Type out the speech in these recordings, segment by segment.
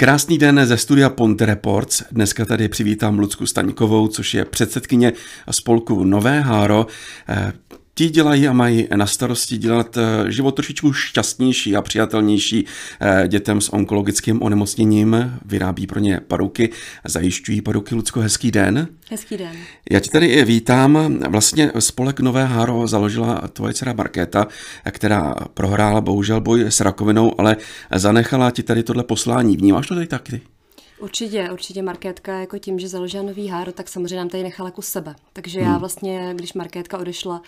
Krásný den ze studia Ponte Reports. Dneska tady přivítám Lucku Staňkovou, což je předsedkyně spolku Nové Háro. Eh, ti dělají a mají na starosti dělat eh, život trošičku šťastnější a přijatelnější eh, dětem s onkologickým onemocněním. Vyrábí pro ně paruky, zajišťují paruky. Lucko, hezký den. Hezký den. Já tě tady vítám. Vlastně spolek Nové Háro založila tvoje dcera Markéta, která prohrála bohužel boj s rakovinou, ale zanechala ti tady tohle poslání. Vnímáš to tady taky? Určitě, určitě Markétka jako tím, že založila Nový Háro, tak samozřejmě nám tady nechala kus sebe. Takže hmm. já vlastně, když Markétka odešla,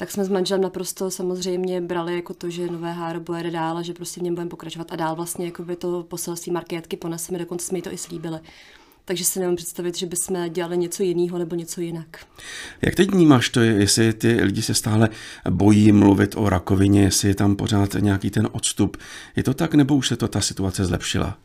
tak jsme s manželem naprosto samozřejmě brali jako to, že nové háro bude dál a že prostě v něm budeme pokračovat a dál vlastně jako by to poselství marketky poneseme, dokonce jsme jí to i slíbili. Takže si nemůžu představit, že bychom dělali něco jiného nebo něco jinak. Jak teď vnímáš to, jestli ty lidi se stále bojí mluvit o rakovině, jestli je tam pořád nějaký ten odstup? Je to tak, nebo už se to ta situace zlepšila?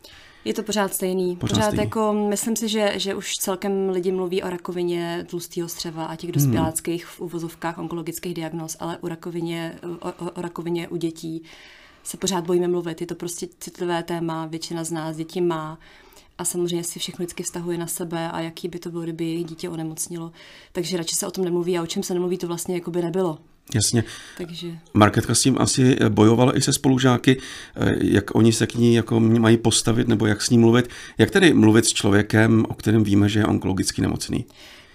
Je to pořád stejný. Pořád, pořád stejný. jako, myslím si, že, že už celkem lidi mluví o rakovině tlustého střeva a těch dospěláckých v uvozovkách onkologických diagnóz, ale u rakovině, o, o, o rakovině u dětí se pořád bojíme mluvit. Je to prostě citlivé téma, většina z nás děti má a samozřejmě si všechno vždycky vztahuje na sebe a jaký by to bylo, kdyby jejich dítě onemocnilo. Takže radši se o tom nemluví a o čem se nemluví, to vlastně jako by nebylo. Jasně. Takže... Marketka s tím asi bojovala i se spolužáky, eh, jak oni se k ní jako mají postavit nebo jak s ní mluvit. Jak tedy mluvit s člověkem, o kterém víme, že je onkologicky nemocný?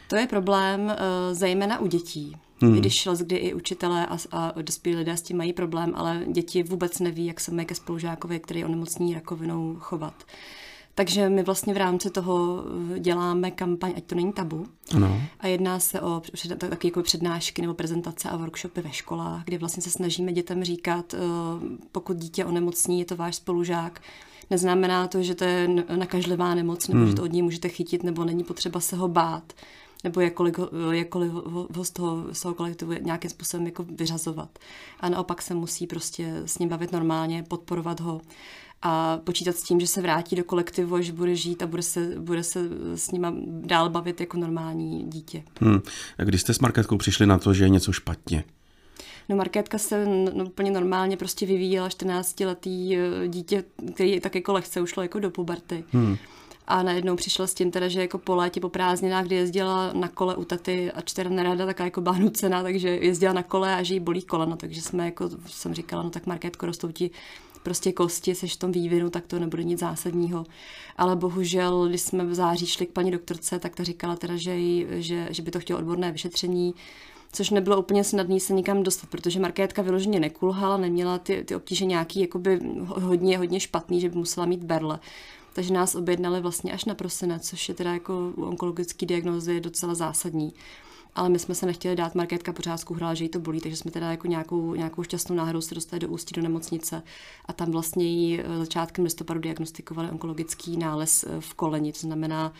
To je problém eh, zejména u dětí. Hmm. Když kdy i učitelé a, a dospělí lidé s tím mají problém, ale děti vůbec neví, jak se mají ke spolužákovi, který je onemocní rakovinou, chovat. Takže my vlastně v rámci toho eh, děláme kampaň, ať to není tabu. Ano. A jedná se o taky jako přednášky nebo prezentace a workshopy ve školách, kdy vlastně se snažíme dětem říkat, eh, pokud dítě onemocní, je to váš spolužák, neznamená to, že to je nakažlivá nemoc, nebo hmm. že to od něj můžete chytit, nebo není potřeba se ho bát nebo jakkoliv, jakkoliv ho z toho, z toho kolektivu nějakým způsobem jako vyřazovat. A naopak se musí prostě s ním bavit normálně, podporovat ho a počítat s tím, že se vrátí do kolektivu a že bude žít a bude se, bude se s nima dál bavit jako normální dítě. Hmm. A když jste s Marketkou přišli na to, že je něco špatně? No Markétka se no, úplně normálně prostě vyvíjela 14-letý eh, dítě, který tak jako lehce ušlo jako do puberty. Hmm. A najednou přišla s tím teda, že jako po létě, po prázdninách, kdy jezdila na kole u taty a čtyři nerada, taká jako byla nucená, takže jezdila na kole a že jí bolí koleno, takže jsme jako, jsem říkala, no tak Markétko, rostou ti prostě kosti, seš v tom vývinu, tak to nebude nic zásadního. Ale bohužel, když jsme v září šli k paní doktorce, tak ta říkala teda, že, jí, že, že by to chtělo odborné vyšetření, což nebylo úplně snadné se nikam dostat, protože Markétka vyloženě nekulhala, neměla ty, ty obtíže nějaký jakoby hodně, hodně špatný, že by musela mít berle. Takže nás objednali vlastně až na prosinec, což je teda jako u onkologické diagnózy docela zásadní ale my jsme se nechtěli dát, Markétka pořád skuhrala, že jí to bolí, takže jsme teda jako nějakou, nějakou šťastnou náhodou se dostali do ústí do nemocnice a tam vlastně jí eh, začátkem listopadu diagnostikovali onkologický nález eh, v koleni, to znamená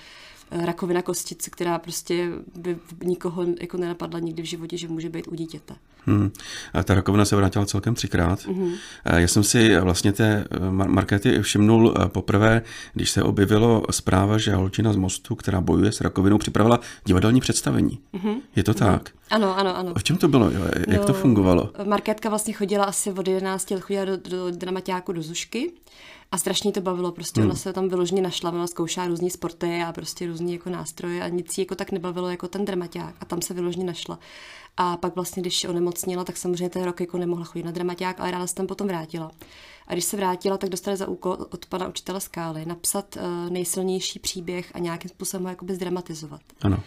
eh, rakovina kostice, která prostě by nikoho jako nenapadla nikdy v životě, že může být u dítěte. Hmm. A ta rakovina se vrátila celkem třikrát. Mm-hmm. Já jsem si vlastně té Markety všimnul poprvé, když se objevilo zpráva, že holčina z Mostu, která bojuje s rakovinou, připravila divadelní představení. Mm-hmm. Je to tak? Mm-hmm. Ano, ano, ano. O čem to bylo? Jak no, to fungovalo? Markétka vlastně chodila asi od 11 let, chodila do, do dramaťáku do Zušky a strašně to bavilo, prostě hmm. ona se tam vyloženě našla, ona zkoušela různé sporty a prostě různé jako nástroje a nic jí jako tak nebavilo jako ten dramaťák a tam se vyloženě našla. A pak vlastně, když onemocnila, tak samozřejmě ten rok jako nemohla chodit na dramaťák, ale ráda se tam potom vrátila. A když se vrátila, tak dostala za úkol od pana učitele Skály napsat uh, nejsilnější příběh a nějakým způsobem ho jakoby zdramatizovat. Ano.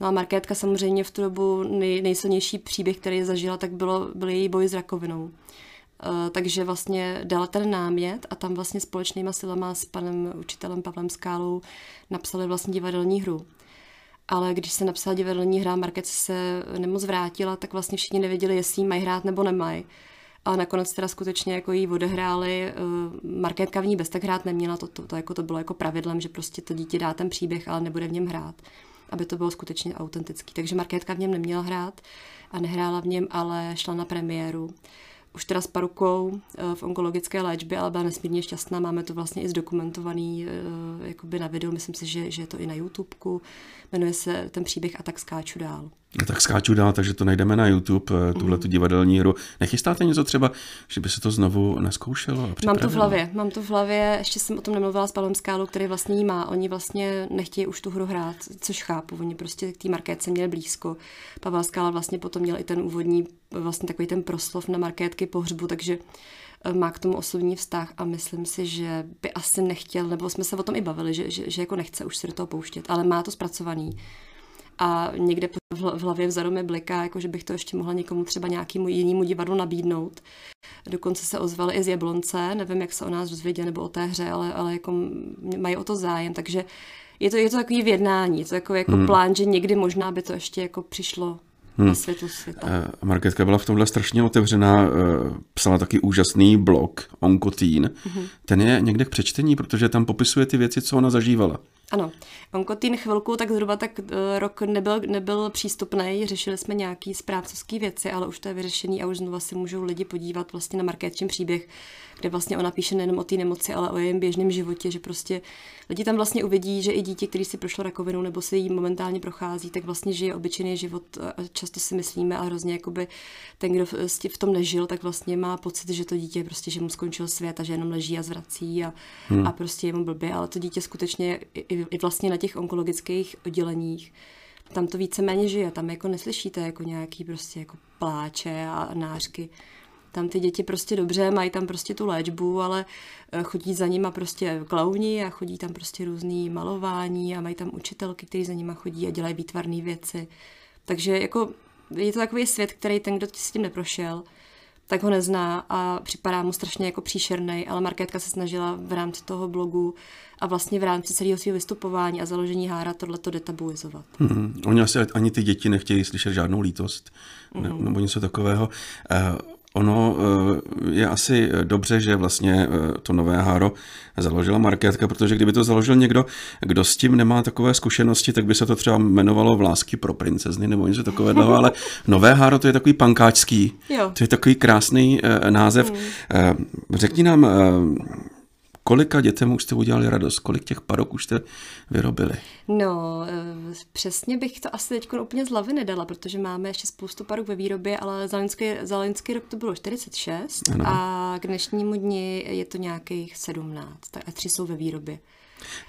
No a Markétka samozřejmě v tu dobu nej, nejsilnější příběh, který zažila, tak bylo, byl její boj s rakovinou. Uh, takže vlastně dala ten námět a tam vlastně společnýma silama s panem učitelem Pavlem Skálou napsali vlastně divadelní hru. Ale když se napsala divadelní hra, Market se nemoc vrátila, tak vlastně všichni nevěděli, jestli mají hrát nebo nemají. A nakonec teda skutečně jako jí odehráli, uh, Markétka v ní bez tak hrát neměla, to, to, to, jako to bylo jako pravidlem, že prostě to dítě dá ten příběh, ale nebude v něm hrát aby to bylo skutečně autentický. Takže Markétka v něm neměla hrát a nehrála v něm, ale šla na premiéru. Už teda s parukou eh, v onkologické léčbě, ale byla nesmírně šťastná. Máme to vlastně i zdokumentovaný eh, jakoby na videu, myslím si, že, že je to i na YouTubeku. Jmenuje se ten příběh A tak skáču dál. Tak skáču dál, takže to najdeme na YouTube, mm. tuhle tu divadelní hru. Nechystáte něco třeba, že by se to znovu neskoušelo? Mám to v hlavě, mám to v hlavě, ještě jsem o tom nemluvila s Palem Skálou, který vlastně jí má. Oni vlastně nechtějí už tu hru hrát, což chápu. Oni prostě k té markétce měli blízko. Pavel Skála vlastně potom měl i ten úvodní, vlastně takový ten proslov na markétky pohřbu, takže eh, má k tomu osobní vztah a myslím si, že by asi nechtěl, nebo jsme se o tom i bavili, že, že, že jako nechce už se do toho pouštět, ale má to zpracovaný a někde v hlavě vzadu mi bliká, jako že bych to ještě mohla někomu třeba nějakému jinému divadlu nabídnout. Dokonce se ozvali i z Jablonce, nevím, jak se o nás dozvěděli nebo o té hře, ale, ale jako mají o to zájem, takže je to, je to takový vědnání, je to jako, jako hmm. plán, že někdy možná by to ještě jako přišlo hmm. na světa. Uh, Marketka byla v tomhle strašně otevřená, uh, psala taky úžasný blog Onkotín. Hmm. Ten je někde k přečtení, protože tam popisuje ty věci, co ona zažívala. Ano, Onkotin chvilku, tak zhruba tak uh, rok nebyl, nebyl přístupný, řešili jsme nějaký správcovský věci, ale už to je vyřešený a už znova si můžou lidi podívat vlastně na marketčím příběh, kde vlastně ona píše nejenom o té nemoci, ale o jejím běžném životě, že prostě lidi tam vlastně uvidí, že i dítě, který si prošlo rakovinou nebo si jí momentálně prochází, tak vlastně žije obyčejný život a často si myslíme a hrozně jakoby ten, kdo v tom nežil, tak vlastně má pocit, že to dítě prostě, že mu skončil svět a že jenom leží a zvrací a, hmm. a prostě je mu blbě, ale to dítě skutečně i, i vlastně na těch onkologických odděleních tam to víceméně žije, tam jako neslyšíte jako nějaký prostě jako pláče a nářky tam ty děti prostě dobře, mají tam prostě tu léčbu, ale eh, chodí za nima prostě klauni a chodí tam prostě různý malování a mají tam učitelky, kteří za nima chodí a dělají výtvarné věci. Takže jako je to takový svět, který ten, kdo s tím neprošel, tak ho nezná a připadá mu strašně jako příšerný, ale Markétka se snažila v rámci toho blogu a vlastně v rámci celého svého vystupování a založení hára tohleto detabuizovat. Hmm, oni asi ani ty děti nechtějí slyšet žádnou lítost mm-hmm. nebo něco takového. Uh, Ono eh, je asi dobře, že vlastně eh, to nové háro založila marketka, protože kdyby to založil někdo, kdo s tím nemá takové zkušenosti, tak by se to třeba jmenovalo Vlásky pro princezny nebo něco takového, ale nové háro to je takový pankáčský. Jo. To je takový krásný eh, název. Hmm. Řekni nám, Kolika dětem už jste udělali radost? Kolik těch parok už jste vyrobili? No, eh, přesně bych to asi teď úplně z hlavy nedala, protože máme ještě spoustu parok ve výrobě, ale za loňský, za loňský rok to bylo 46 ano. a k dnešnímu dni je to nějakých 17 a tři jsou ve výrobě.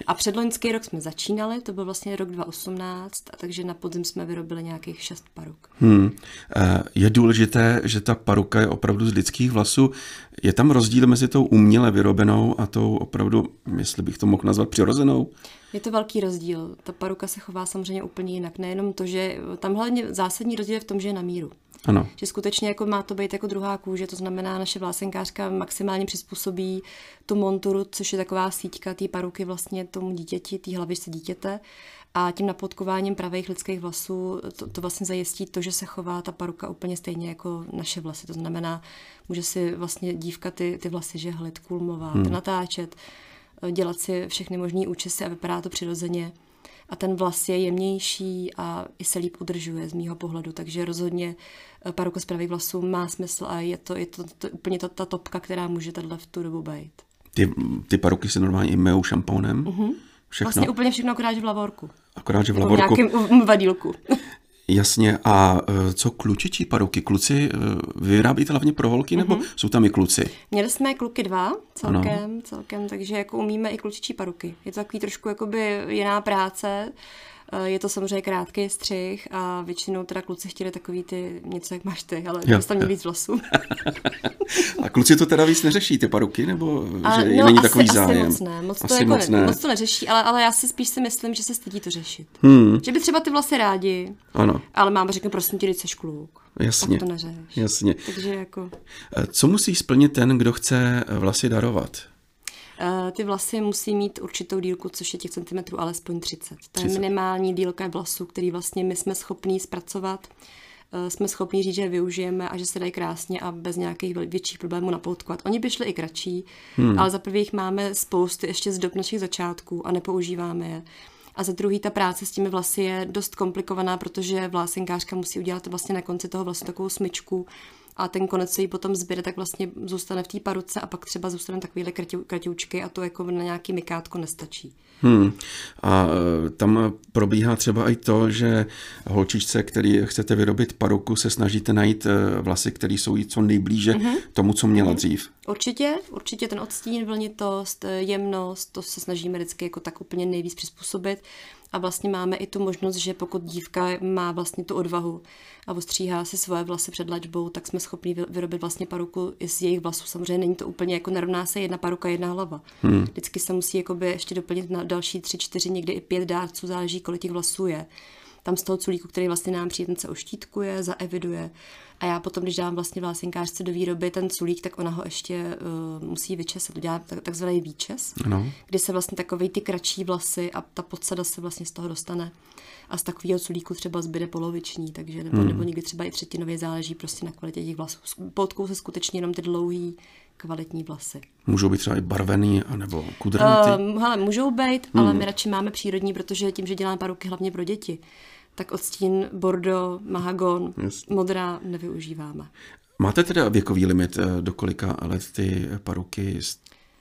A předloňský rok jsme začínali, to byl vlastně rok 2018, a takže na podzim jsme vyrobili nějakých šest paruk. Hmm. Eh, je důležité, že ta paruka je opravdu z lidských vlasů. Je tam rozdíl mezi tou uměle vyrobenou a tou opravdu, jestli bych to mohl nazvat, přirozenou? Je to velký rozdíl. Ta paruka se chová samozřejmě úplně jinak. Nejenom to, že tam hlavně zásadní rozdíl je v tom, že je na míru. Ano. Že skutečně jako má to být jako druhá kůže, to znamená, naše vlásenkářka maximálně přizpůsobí tu monturu, což je taková síťka té paruky vlastně tomu dítěti, té hlavičce dítěte a tím napodkováním pravých lidských vlasů to, to vlastně zajistí to, že se chová ta paruka úplně stejně jako naše vlasy. To znamená, může si vlastně dívka ty, ty vlasy žehlit, kulmovat, hmm. natáčet, dělat si všechny možné účesy a vypadá to přirozeně a ten vlas je jemnější a i se líp udržuje z mýho pohledu, takže rozhodně eh, paruka z pravých vlasů má smysl a je to, je to, to úplně to, ta topka, která může tato v tu dobu být. Ty, ty paruky se normálně i myjou šampónem? Mm-hmm. Všechno? Vlastně úplně všechno, akorát, že v lavorku. Akorát, že v lavorku. V nějakém vadílku. Jasně, a e, co klučičí paruky? Kluci e, vyrábíte hlavně pro holky, nebo mm-hmm. jsou tam i kluci? Měli jsme kluky dva celkem, ano. celkem, takže jako umíme i klučičí paruky. Je to takový trošku jakoby jiná práce, je to samozřejmě krátký střih a většinou teda kluci chtěli takový ty, něco jak máš ty, ale jo, tam víc vlasů. a kluci to teda víc neřeší, ty paruky, nebo a, že no, není asi, takový zájem? Asi moc ne, moc, asi to, jako moc, ne. moc to neřeší, ale, ale já si spíš si myslím, že se stydí to řešit. Hmm. Že by třeba ty vlasy rádi, ano. ale máma řekne, prosím tě, jsi kluk. Jasně. To neřeš. Jasně. Takže jako... Eh, co musí splnit ten, kdo chce vlasy darovat? Eh, ty vlasy musí mít určitou dílku, což je těch centimetrů alespoň 30. To je minimální dílka vlasů, který vlastně my jsme schopní zpracovat eh, jsme schopni říct, že je využijeme a že se dají krásně a bez nějakých větších problémů napoutkovat. Oni by šli i kratší, hmm. ale za prvý jich máme spousty ještě z dob našich začátků a nepoužíváme je. A za druhý ta práce s těmi vlasy je dost komplikovaná, protože vlásenkářka musí udělat vlastně na konci toho vlasu takovou smyčku, a ten konec se jí potom zbyde, tak vlastně zůstane v té paruce a pak třeba zůstane takovýhle kraťoučky a to jako na nějaký mikátko nestačí. Hmm. A e, tam probíhá třeba i to, že holčičce, který chcete vyrobit paruku, se snažíte najít e, vlasy, které jsou jí co nejblíže mm-hmm. tomu, co měla mm-hmm. dřív. Určitě, určitě ten odstín, vlnitost, jemnost, to se snažíme vždycky jako tak úplně nejvíc přizpůsobit. A vlastně máme i tu možnost, že pokud dívka má vlastně tu odvahu a ostříhá si svoje vlasy před lačbou, tak jsme schopni vyrobit vlastně paruku i z jejich vlasů. Samozřejmě není to úplně jako narovná se jedna paruka, jedna hlava. Hmm. Vždycky se musí jakoby ještě doplnit na další tři, čtyři, někdy i pět dárců, záleží, kolik těch vlasů je. Tam z toho culíku, který vlastně nám přijde, ten se oštítkuje, zaeviduje. A já potom, když dám vlastně vlásinkářce do výroby ten culík, tak ona ho ještě uh, musí vyčesat, udělat tak, takzvaný výčes, no. kdy se vlastně takový ty kratší vlasy a ta podsada se vlastně z toho dostane. A z takového culíku třeba zbyde poloviční, takže nebo, hmm. nebo někdy třeba i třetinově záleží prostě na kvalitě těch vlasů. Podkou se skutečně jenom ty dlouhý, kvalitní vlasy. Můžou být třeba i barvený, anebo kudrnatý? Uh, hele, můžou být, hmm. ale my radši máme přírodní, protože tím, že děláme paruky hlavně pro děti, tak odstín bordo, mahagon, Jasně. modrá nevyužíváme. Máte teda věkový limit, eh, do kolika let ty paruky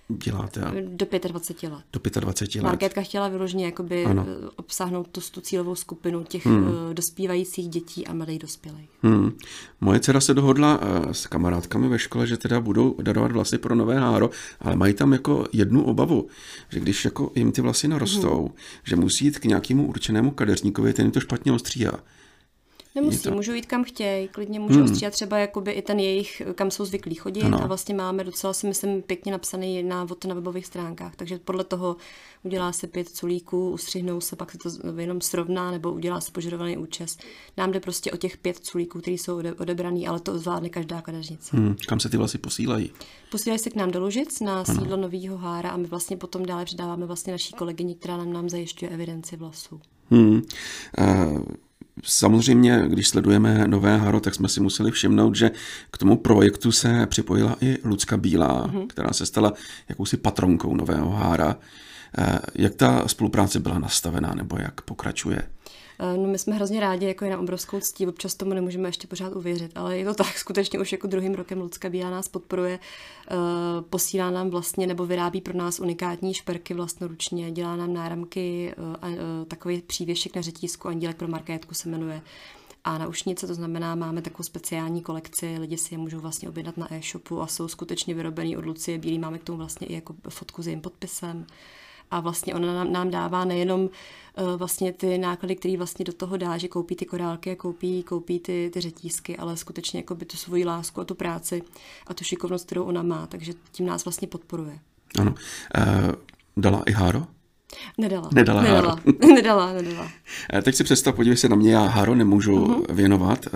děláte? Do 25 let. Do 25 let. Marketka chtěla vyloženě jakoby ano. Eh, obsáhnout tu, tu cílovou skupinu těch hmm. Eh, dospívajících dětí a mladých dospělých. Hmm. Moje dcera se dohodla eh, s kamarádkami ve škole, že teda budou darovat vlasy pro nové háro, ale mají tam jako jednu obavu, že když jako jim ty vlasy narostou, hmm. že musí jít k nějakému určenému kadeřníkovi, ten jim to špatně ostříhá. Nemusí, to... můžou jít kam chtějí, klidně můžou hmm. stříhat třeba jakoby i ten jejich, kam jsou zvyklí chodit ano. a vlastně máme docela si myslím pěkně napsaný návod na webových stránkách, takže podle toho udělá se pět culíků, ustřihnou se, pak se to jenom srovná nebo udělá se požadovaný účes. Nám jde prostě o těch pět culíků, které jsou odebraný, ale to zvládne každá kadeřnice. Hmm. Kam se ty vlasy posílají? Posílají se k nám do Lužic na sídlo Nového Hára a my vlastně potom dále předáváme vlastně naší kolegyni, která nám, nám zajišťuje evidenci vlasů. Hmm. Uh... Samozřejmě, když sledujeme Nové Haro, tak jsme si museli všimnout, že k tomu projektu se připojila i Lucka Bílá, mm-hmm. která se stala jakousi patronkou Nového Hára. Eh, jak ta spolupráce byla nastavená nebo jak pokračuje? Eh, no my jsme hrozně rádi, jako je na obrovskou ctí, občas tomu nemůžeme ještě pořád uvěřit, ale je to tak, skutečně už jako druhým rokem Lucka Bílá nás podporuje, eh, posílá nám vlastně nebo vyrábí pro nás unikátní šperky vlastnoručně, dělá nám náramky, takový přívěšek na řetízku, Andílek pro markétku se jmenuje. A na ušnice, to znamená, máme takovou speciální kolekci, lidi si je můžou vlastně objednat na e-shopu a jsou skutečně vyrobený od Lucie Bílý, máme k tomu vlastně i jako fotku s jejím podpisem a vlastně ona nám, nám dává nejenom uh, vlastně ty náklady, které vlastně do toho dá, že koupí ty korálky a koupí, koupí ty, ty řetízky, ale skutečně jako by tu svoji lásku a tu práci a tu šikovnost, kterou ona má, takže tím nás vlastně podporuje. Ano. Uh, dala i Háro? Nedala. Nedala, nedala. nedala, nedala. Eh, teď si představ, podívej se na mě, já Háro nemůžu uh-huh. věnovat.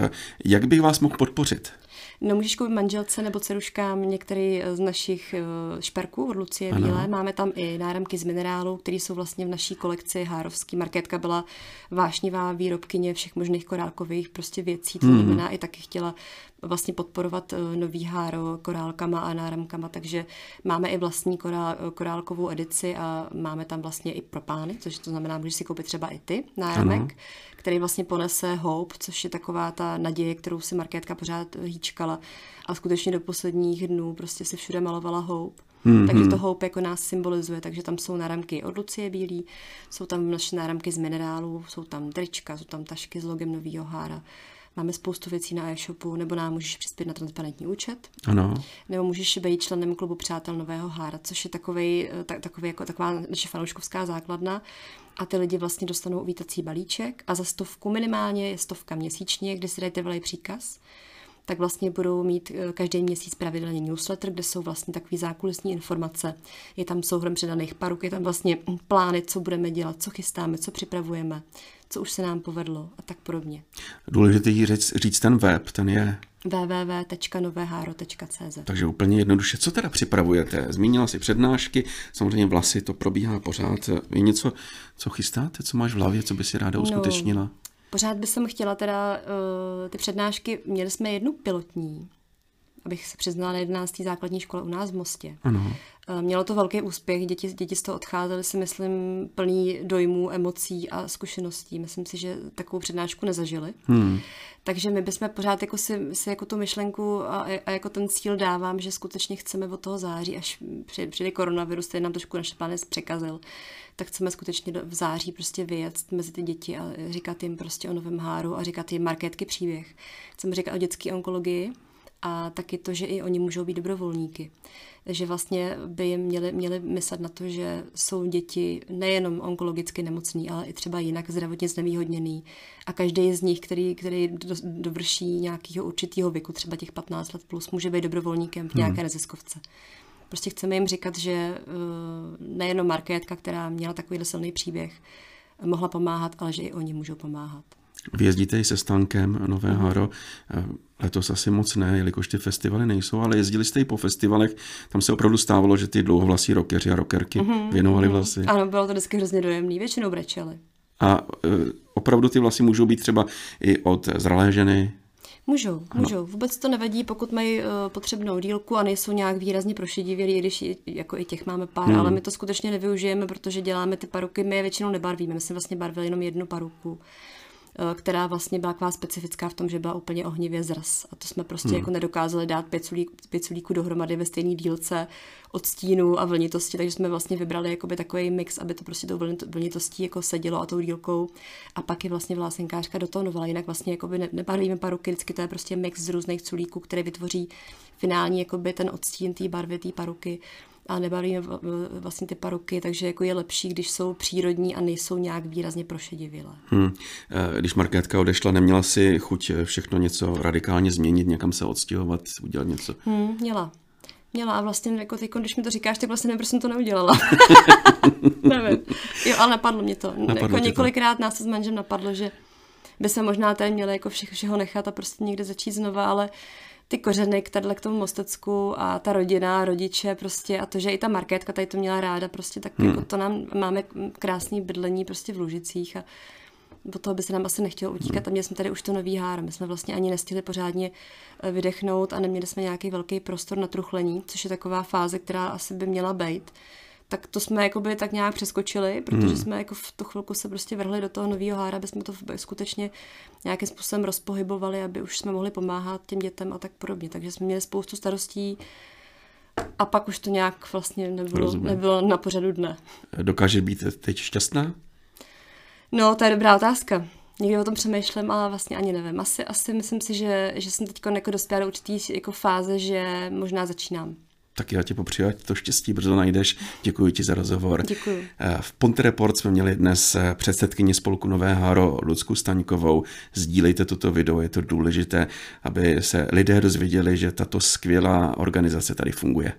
Jak bych vás mohl podpořit? No můžeš koupit manželce nebo ceruškám některý z našich eh, šperků od Lucie ano. Bílé. Máme tam i náramky z minerálu, které jsou vlastně v naší kolekci Hárovský. Marketka byla vášnivá výrobkyně všech možných korálkových prostě věcí, to hmm. znamená i taky chtěla vlastně podporovat eh, nový háro korálkama a náramkama, takže máme i vlastní korál, korálkovou edici a máme tam vlastně i pro pány, což to znamená, můžeš si koupit třeba i ty náramek, ano. který vlastně ponese houp, což je taková ta naděje, kterou si Markétka pořád hýčkala a skutečně do posledních dnů prostě si všude malovala houp. Hmm, takže to houp jako nás symbolizuje, takže tam jsou náramky od Lucie Bílý, jsou tam naše náramky z minerálů, jsou tam trička, jsou tam tašky s logem nového hára, Máme spoustu věcí na e-shopu, nebo nám můžeš přispět na transparentní účet. Ano. Nebo můžeš být členem klubu Přátel Nového Hára, což je takový, eh, tak, takový jako taková naše fanouškovská základna. A ty lidi vlastně dostanou uvítací balíček a za stovku minimálně je stovka měsíčně, kdy si dají trvalý příkaz tak vlastně budou mít eh, každý měsíc pravidelně newsletter, kde jsou vlastně takové zákulisní informace. Je tam souhrn předaných paruk, je tam vlastně plány, co budeme dělat, co chystáme, co připravujeme, co už se nám povedlo a tak podobně. Důležité říct, říct ten web, ten je www.noveháro.cz Takže úplně jednoduše. Co teda připravujete? Zmínila si přednášky, samozřejmě vlasy, to probíhá pořád. Je něco, co chystáte, co máš v hlavě, co by si ráda no, uskutečnila? No, Pořád bych chtěla teda uh, ty přednášky, měli jsme jednu pilotní, abych se přiznala na 11. základní škole u nás v Mostě. Ano. Eh, mělo to velký úspěch, děti, děti z toho odcházely si myslím plný dojmů, emocí a zkušeností. Myslím si, že takovou přednášku nezažili. Hmm. Takže my bychom pořád jako si, si jako tu myšlenku a, a, jako ten cíl dávám, že skutečně chceme od toho září, až přijde koronavirus, který nám trošku naše plány překazil, tak chceme skutečně v září prostě vyjet mezi ty děti a říkat jim prostě o novém háru a říkat jim markétky příběh. Chceme říkat o dětské onkologii, a taky to, že i oni můžou být dobrovolníky. Že vlastně by jim měli, měli myslet na to, že jsou děti nejenom onkologicky nemocný, ale i třeba jinak zdravotně znevýhodněný. A každý z nich, který, který dovrší nějakého určitého věku, třeba těch 15 let plus, může být dobrovolníkem v nějaké hmm. neziskovce. Prostě chceme jim říkat, že eh, nejenom Markétka, která měla takovýhle silný příběh, mohla pomáhat, ale že i oni můžou pomáhat. Vyjezdíte i se stankem Nové mhm. Haro. Letos asi moc ne, jelikož ty festivaly nejsou, ale jezdili jste i po festivalech. Tam se opravdu stávalo, že ty dlouhovlasí rockeři a rockerky mm-hmm. věnovali mhm. vlasy. Ano, bylo to vždycky hrozně dojemný, většinou brečeli. A e, opravdu ty vlasy můžou být třeba i od zralé ženy, Můžou, můžou. Vůbec to nevadí, pokud mají uh, potřebnou dílku a nejsou nějak výrazně prošedivělí, když i, jako i těch máme pár, hmm. ale my to skutečně nevyužijeme, protože děláme ty paruky, my je většinou nebarvíme, my jsme vlastně barvili jenom jednu paruku. Eh, která vlastně byla taková specifická v tom, že byla úplně ohnivě zras. A to jsme prostě hmm. jako nedokázali dát pět sulíků dohromady ve stejné dílce od stínu a vlnitosti, takže jsme vlastně vybrali jakoby takový mix, aby to prostě tou vlnitostí jako sedělo a tou dílkou. A pak je vlastně vlásenkářka dotonovala, jinak vlastně jakoby ne, nebarvíme paruky, vždycky to je prostě mix z různých culíků, který vytvoří finální jakoby ten odstín té barvy, té paruky a nebalíme vlastně ty paruky, takže jako je lepší, když jsou přírodní a nejsou nějak výrazně prošedivělé. Hmm. Když Markétka odešla, neměla si chuť všechno něco radikálně změnit, někam se odstěhovat, udělat něco? Hmm, měla. Měla a vlastně, jako teď, když mi to říkáš, tak vlastně nevím, proč jsem to neudělala. nevím. Jo, ale napadlo mě to. Napadlo jako několikrát to. nás se s manžem napadlo, že by se možná tady měli jako všeho nechat a prostě někde začít znova, ale ty kořeny k tady k tomu Mostecku a ta rodina, rodiče prostě a to, že i ta Markétka tady to měla ráda, prostě tak hmm. jako to nám máme krásný bydlení prostě v Lužicích a od toho by se nám asi nechtělo utíkat hmm. a měli jsme tady už to nový hár. My jsme vlastně ani nestihli pořádně eh, vydechnout a neměli jsme nějaký velký prostor na truchlení, což je taková fáze, která asi by měla být tak to jsme jakoby tak nějak přeskočili, protože hmm. jsme jako v tu chvilku se prostě vrhli do toho nového hára, aby jsme to skutečně nějakým způsobem rozpohybovali, aby už jsme mohli pomáhat těm dětem a tak podobně. Takže jsme měli spoustu starostí a pak už to nějak vlastně nebylo, nebylo na pořadu dne. Dokáže být teď šťastná? No, to je dobrá otázka. Někdy o tom přemýšlím, ale vlastně ani nevím. Asi, asi myslím si, že, že jsem teď jako dospěla do určitý jako fáze, že možná začínám tak já ti popřeju, ať to štěstí brzo najdeš. Děkuji ti za rozhovor. Děkuji. Eh, v Ponte Report jsme měli dnes eh, předsedkyni spolku Nové Haro Lucku Staňkovou. Sdílejte toto video, je to důležité, aby se lidé dozvěděli, že tato skvělá organizace tady funguje.